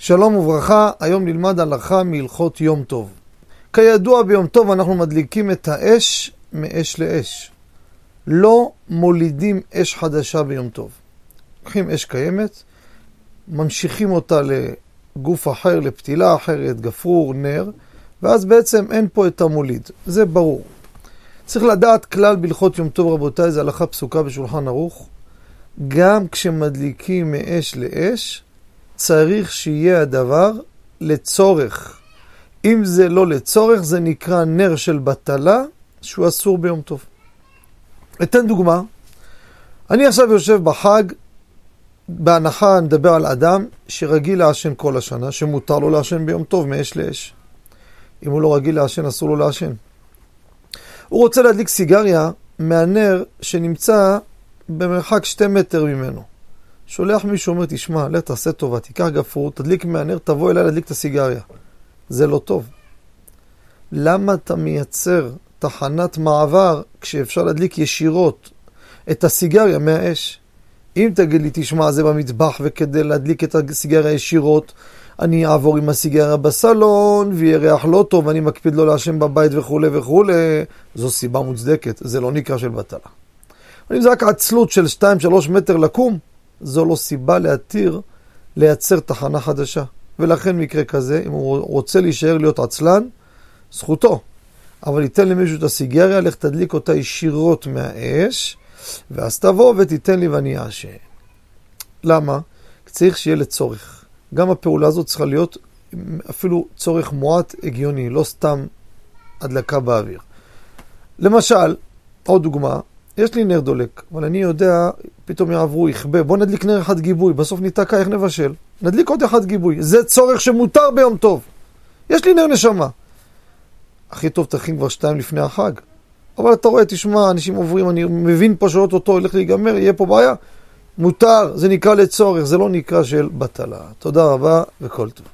שלום וברכה, היום נלמד הלכה מהלכות יום טוב. כידוע ביום טוב אנחנו מדליקים את האש מאש לאש. לא מולידים אש חדשה ביום טוב. לוקחים אש קיימת, ממשיכים אותה לגוף אחר, לפתילה אחרת, גפרור, נר, ואז בעצם אין פה את המוליד. זה ברור. צריך לדעת כלל בהלכות יום טוב, רבותיי, זו הלכה פסוקה בשולחן ערוך. גם כשמדליקים מאש לאש, צריך שיהיה הדבר לצורך. אם זה לא לצורך, זה נקרא נר של בטלה, שהוא אסור ביום טוב. אתן דוגמה. אני עכשיו יושב בחג, בהנחה נדבר על אדם שרגיל לעשן כל השנה, שמותר לו לעשן ביום טוב מאש לאש. אם הוא לא רגיל לעשן, אסור לו לעשן. הוא רוצה להדליק סיגריה מהנר שנמצא במרחק שתי מטר ממנו. שולח מישהו, אומר, תשמע, לך תעשה טובה, תיקח גפרור, תדליק מהנר, תבוא אליי להדליק את הסיגריה. זה לא טוב. למה אתה מייצר תחנת מעבר כשאפשר להדליק ישירות את הסיגריה מהאש? אם תגיד לי, תשמע, זה במטבח, וכדי להדליק את הסיגריה ישירות, אני אעבור עם הסיגריה בסלון, ויהיה ריח לא טוב, ואני מקפיד לא לעשן בבית וכולי וכולי, זו סיבה מוצדקת, זה לא נקרא של בטלה. אבל אם זה רק עצלות של 2-3 מטר לקום, זו לא סיבה להתיר לייצר תחנה חדשה. ולכן מקרה כזה, אם הוא רוצה להישאר להיות עצלן, זכותו. אבל ייתן למישהו את הסיגריה, לך תדליק אותה ישירות מהאש, ואז תבוא ותיתן לי ואני אעשן. למה? צריך שיהיה לצורך. גם הפעולה הזאת צריכה להיות אפילו צורך מועט הגיוני, לא סתם הדלקה באוויר. למשל, עוד דוגמה, יש לי נר דולק, אבל אני יודע, פתאום יעברו, יכבה, בוא נדליק נר אחד גיבוי, בסוף ניתקע, איך נבשל? נדליק עוד אחד גיבוי, זה צורך שמותר ביום טוב. יש לי נר נשמה. הכי טוב תכין כבר שתיים לפני החג. אבל אתה רואה, תשמע, אנשים עוברים, אני מבין פה שאו-טו-טו הולך להיגמר, יהיה פה בעיה. מותר, זה נקרא לצורך, זה לא נקרא של בטלה. תודה רבה וכל טוב.